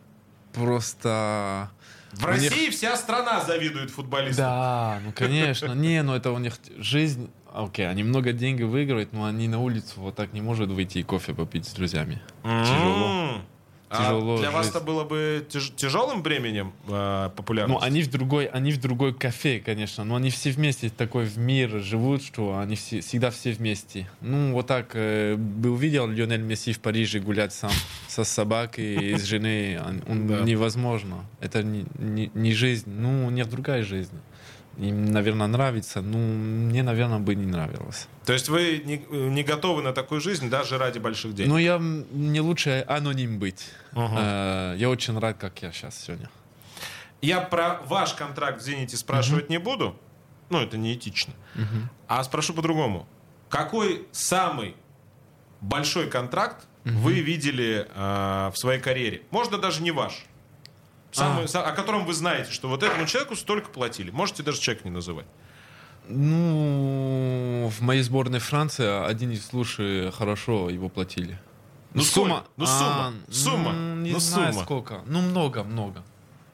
Просто... В У них- России вся страна завидует футболистам. Да, ну конечно. Не, ну это у них жизнь. Окей, они много денег выигрывают, но они на улицу вот так не может выйти и кофе попить с друзьями. Тяжело. А Тяжело для вас жить. это было бы тяж- тяжелым бременем э, популярности? Ну, они в другой, они в другой кафе, конечно, но они все вместе такой в мир живут, что они все, всегда все вместе. Ну, вот так, э, был видел Лионель Месси в Париже гулять сам со собакой и с женой, он, он [laughs] Да. невозможно. Это не, не, не жизнь, ну, у них другая жизнь. Им, наверное, нравится, ну, мне, наверное, бы не нравилось. То есть вы не, не готовы на такую жизнь даже ради больших денег? Но я, мне лучше аноним быть. Ага. Э, я очень рад, как я сейчас сегодня. Я про ваш контракт в «Зените» спрашивать не буду. Ну, это неэтично. А спрошу по-другому. Какой самый большой контракт вы видели э, в своей карьере? Можно даже не ваш. Самый, А. о котором вы знаете, что вот этому человеку столько платили. Можете даже человек не называть. Ну, в моей сборной Франции один из лучших хорошо его платили. Ну, сколько? Ну, а, сумма. Сумма. ну, не Ну, знаю сумма. сколько. Ну, много, много.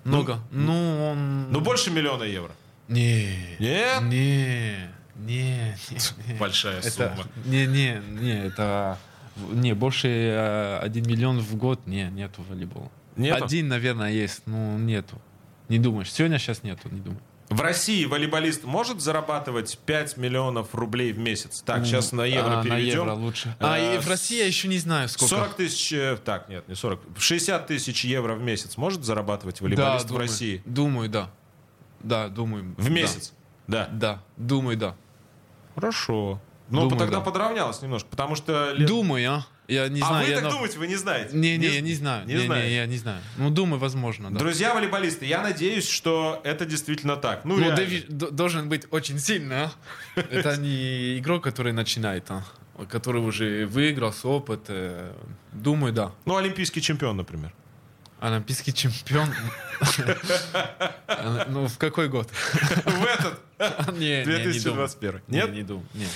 Много. Ну, он... Ну, больше миллиона евро. Не. Нет? Не. Не. не. Большая Это- сумма. Не, не, не, это... Не, больше э, один миллион в год не, нету волейбола. Нету? Один, наверное, есть, но нету. Не думаешь? Сегодня сейчас нету, не думаю. В России волейболист может зарабатывать 5 миллионов рублей в месяц? Так, сейчас на евро а, переведем. На евро лучше. А, Э, и в России я еще не знаю, сколько. 40 тысяч, э, так, нет, не 40, 60 тысяч евро в месяц может зарабатывать волейболист в думаю. России? Думаю, да. Да, думаю. В месяц? Да. Да, думаю, да. Хорошо. Ну, Думаю, тогда да. подравнялось немножко, потому что... лет- Думаю, а? Я не а знаю. вы я так на- думаете, вы не знаете? Не, не, я не знаю. Не Не, не, знаете. я не знаю. Ну, думаю, возможно, да. Друзья волейболисты, я надеюсь, что это действительно так. Ну, Ну, реально. Дэвид д- должен быть очень сильный, а? [laughs] Это не игрок, который начинает, а? Который уже выиграл с опыт. Думаю, да. Ну, олимпийский чемпион, например. Олимпийский чемпион. [laughs] Ну, в какой год? [laughs] В этот? Не, не, не думаю. 2021. Не, Нет? не думаю. не.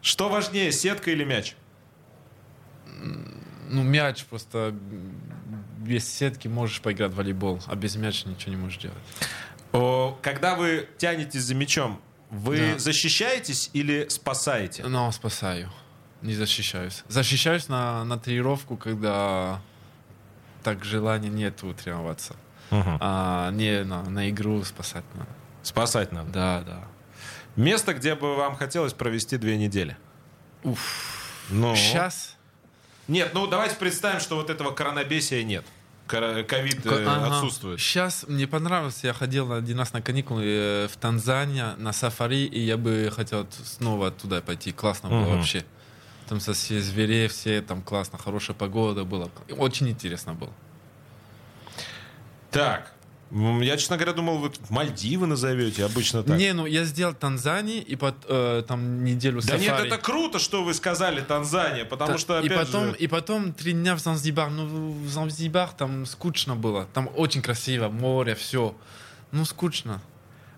Что важнее, сетка или мяч? Ну, мяч просто без сетки можешь поиграть в волейбол, а без мяча ничего не можешь делать. О, Когда вы тянетесь за мячом, вы Да. защищаетесь или спасаете? Но спасаю, не защищаюсь. Защищаюсь на, на тренировку, когда так желания нету тренироваться. Мгм. А не на, на игру спасать надо. Спасать надо. Да, да. Место, где бы вам хотелось провести две недели? Уф. Ну, Сейчас Нет, ну давайте представим, что вот этого коронабесия нет. Ковид э, отсутствует. Сейчас мне понравилось, я ходил один раз на каникулы э, в Танзанию на сафари, и я бы хотел снова туда пойти. Классно было Мгм. вообще. Там со все звери, все там классно, хорошая погода была. Очень интересно было. Так, я, честно говоря, думал, вы Мальдивы назовете, обычно так. Не, ну я сделал Танзанию и под, э, там неделю да сафари. нет, это круто, что вы сказали Танзания, потому Та- что, и опять потом, же... и потом три дня в Занзибар. Ну, в Занзибар там скучно было. Там очень красиво, море, все. Ну, скучно.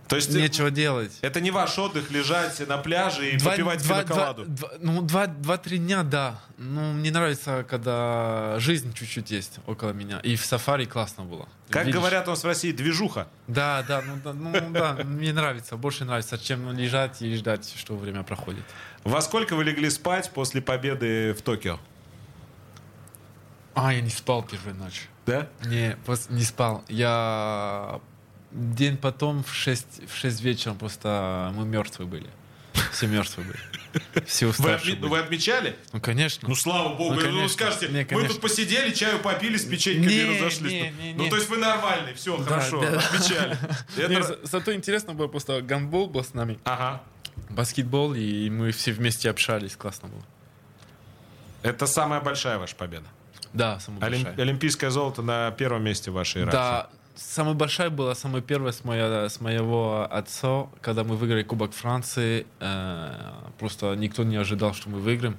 То есть Нечего делать. это не ваш отдых лежать на пляже и попивать пиноколаду. два- ну, два- два-три дня, да. Ну, мне нравится, когда жизнь чуть-чуть есть около меня. И в сафари классно было. Как Видишь? говорят у нас в России, движуха. Да, да, ну, да, ну, да, мне нравится, больше нравится, чем лежать и ждать, что время проходит. Во сколько вы легли спать после победы в Токио? А, я не спал первую ночь. Да? Не, не спал. Я день потом в 6, в 6 вечера просто мы мертвые были. Все мертвые были. Все Вы, уставшие отме- были. вы отмечали? Ну, конечно. Ну, слава богу. Ну, Ну, конечно. скажете, Не, мы конечно. тут посидели, чаю попили, с печеньками Не, разошлись. не, не, Ну, не. то есть вы нормальный, все, Да, хорошо, да. отмечали. [laughs] Это- Не, за- зато интересно было, просто гандбол был с нами, Ага. баскетбол, и мы все вместе общались, классно было. Это самая большая ваша победа. Да, самая Олим- большая. Олимпийское золото на первом месте в вашей иерархии. Да, самая большая была, самая первая с, моя, с моего отца, когда мы выиграли Кубок Франции. э, просто никто не ожидал, что мы выиграем.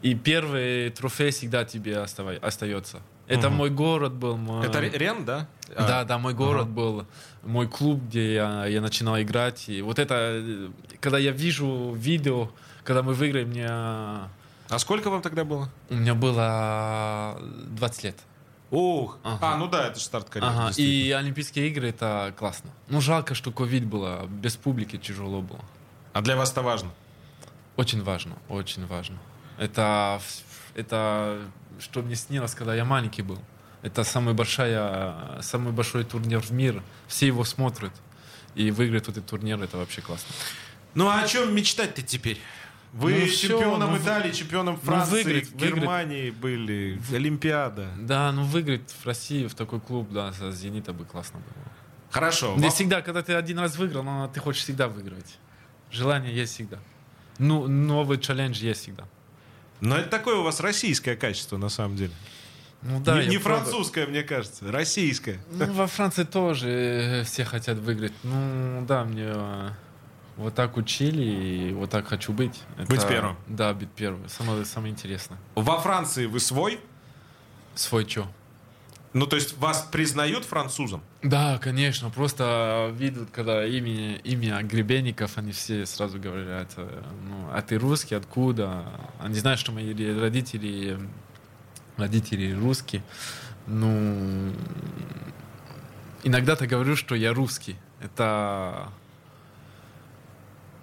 И первый трофей всегда тебе остава- остается. Это Мгм. мой город был. Мой... Это Ре- Рен, да? А, Да, да, мой город Ага. был, мой клуб, где я, я начинал играть. И вот это, когда я вижу видео, когда мы выиграли, мне, А сколько вам тогда было? у меня было 20 лет. Ух. Ага. А, ну да, это же старт карьеры. Ага, и Олимпийские игры это классно. Ну, жалко, что ковид было, без публики тяжело было. А для вас это важно? Очень важно, очень важно. Это, это что мне снилось, когда я маленький был. Это самый, большая, самый большой турнир в мире. Все его смотрят. И выиграть вот этот турнир, это вообще классно. Ну а о чем мечтать-то теперь? Вы Ну, чемпионом ну, вы- Италии, чемпионом Франции, выиграть, выиграть. Германии были, Олимпиада. Да, ну выиграть в России в такой клуб, да, со «Зенита» бы классно было. Хорошо. Не вам- всегда, когда ты один раз выиграл, но ты хочешь всегда выигрывать. Желание есть всегда. Ну, новый челлендж есть всегда. Но это такое у вас российское качество, на самом деле. Ну да, не не правда- французское, мне кажется, российское. Ну, во Франции тоже э, все хотят выиграть. Ну, да, мне э, вот так учили, и вот так хочу быть. Это- Быть первым. Да, быть первым. Самое, самое интересное. Во Франции вы свой? Свой чё? Ну, то есть вас признают французом? Да, конечно. Просто видят, когда имя, имя Гребенников, они все сразу говорят, э, ну, а ты русский, откуда? Они знают, что мои родители, родители русские. Ну, иногда-то говорю, что я русский. Это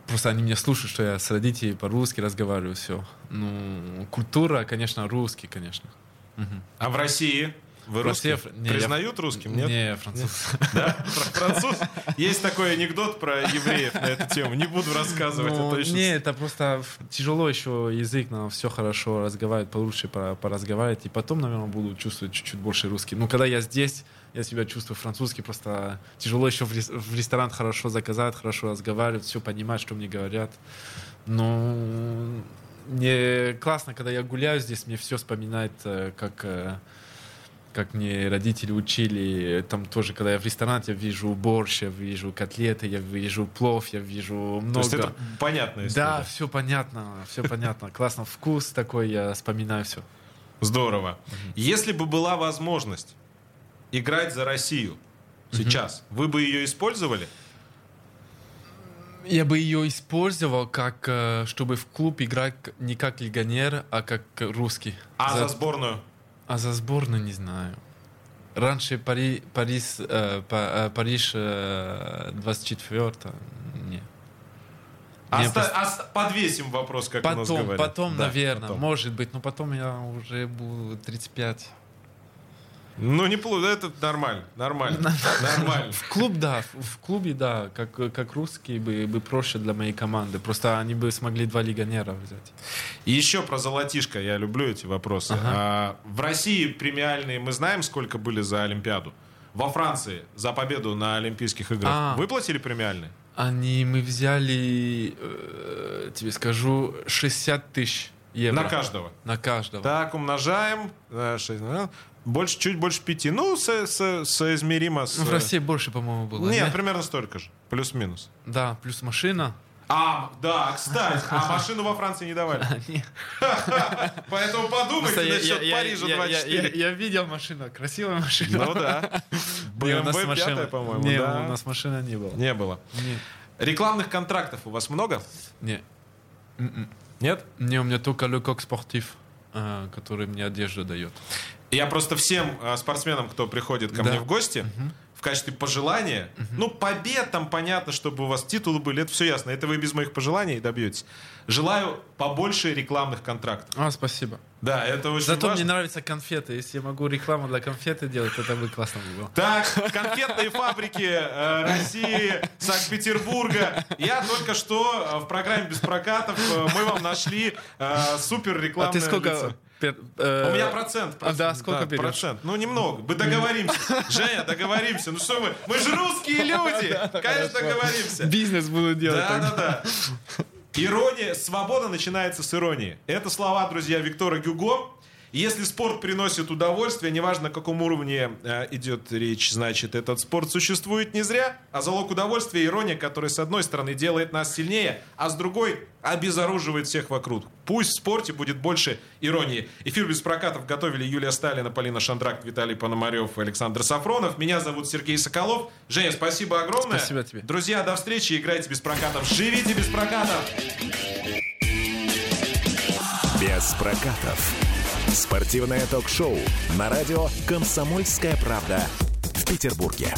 просто они меня слушают, что я с родителями по-русски разговариваю, все. Ну, культура, конечно, русский, конечно. Мгм. А в России? Вы русский? не, я- Признают русским, нет? Не, француз. Да? Про француз? Есть такой анекдот про евреев на эту тему. Не буду рассказывать. Ну, это очень не, это просто тяжело еще язык, но все хорошо разговаривать, получше пора- поразговаривать. И потом, наверное, буду чувствовать чуть-чуть больше русский. Ну, когда я здесь, я себя чувствую французский, просто тяжело еще в, рес- в ресторан хорошо заказать, хорошо разговаривать, все понимать, что мне говорят. Ну, мне классно, когда я гуляю здесь, мне все вспоминает, э, как э, как мне родители учили, там тоже, когда я в ресторане, я вижу борщ, я вижу котлеты, я вижу плов, я вижу То много. есть это история. Да, все понятно, все понятно. Классно, вкус такой, я вспоминаю все. Здорово. Если бы была возможность играть за Россию сейчас, вы бы ее использовали? Я бы ее использовал, как, э, чтобы в клуб играть не как легионер, а как русский. А за сборную? А за сборную не знаю. Раньше Пари, Париж, э, э, Париж э, 24 не. Оста- просто- оста- подвесим вопрос, как у нас Потом, говорят. потом, Да, наверное, потом. может быть, но потом я уже буду 35. Ну, не плохо, это нормально, нормально, нормально. В клуб, да, в, в клубе, да, как, как русские бы, бы проще для моей команды. Просто они бы смогли два легионера взять. И еще про золотишко, я люблю эти вопросы. Ага. А, в России премиальные, мы знаем, сколько были за Олимпиаду? Во Франции за победу на Олимпийских играх А. выплатили премиальные? Они, мы взяли, э, тебе скажу, 60 тысяч евро. На каждого. На каждого. Так, умножаем. Больше, чуть больше пяти. Ну, со- со- соизмеримо с... В России больше, по-моему, было. Нет, не? примерно столько же. Плюс-минус. Да, плюс машина. А, да, кстати, а машину во Франции не давали. [laughs] [laughs] Поэтому подумайте насчет Парижа я- я- 24. Я видел машину, красивая машина. Ну да. [laughs] BMW машина- пятая, по-моему, Не, у нас машины не было. Не было. Рекламных контрактов у вас много? Не. Нет? Не, у меня только Лекок Спортив, э, который мне одежду дает. Я просто всем э, спортсменам, кто приходит ко Да. мне в гости, в качестве пожелания, ну, побед там, понятно, чтобы у вас титулы были, это все ясно, это вы без моих пожеланий добьетесь. Желаю побольше рекламных контрактов. А, спасибо. Да, это очень Зато важно. мне нравятся конфеты. Если я могу рекламу для конфеты делать, это бы классно было. Так, конфетные фабрики э, России, Санкт-Петербурга. Я только что э, в программе без прокатов э, мы вам нашли э, супер А рекламное ты сколько... лицо. Э, У меня процент. А, да, процент, сколько берешь? Процент. Ну, немного. Мы договоримся. Женя, договоримся. Ну что мы? Мы же русские люди. Конечно, договоримся. Бизнес буду делать. Да, да, да. Ирония, свобода начинается с иронии. Это слова, друзья, Виктора Гюго. Если спорт приносит удовольствие, неважно, на каком уровне э, идет речь, значит, этот спорт существует не зря. А залог удовольствия – ирония, которая, с одной стороны, делает нас сильнее, а с другой – обезоруживает всех вокруг. Пусть в спорте будет больше иронии. Эфир без прокатов готовили Юлия Сталина, Полина Шандрак, Виталий Пономарев Александр Сафронов. Меня зовут Сергей Соколов. Женя, спасибо огромное. Спасибо тебе. Друзья, до встречи. Играйте без прокатов. Живите без прокатов. Без прокатов. Спортивное ток-шоу на радио «Комсомольская правда» в Петербурге.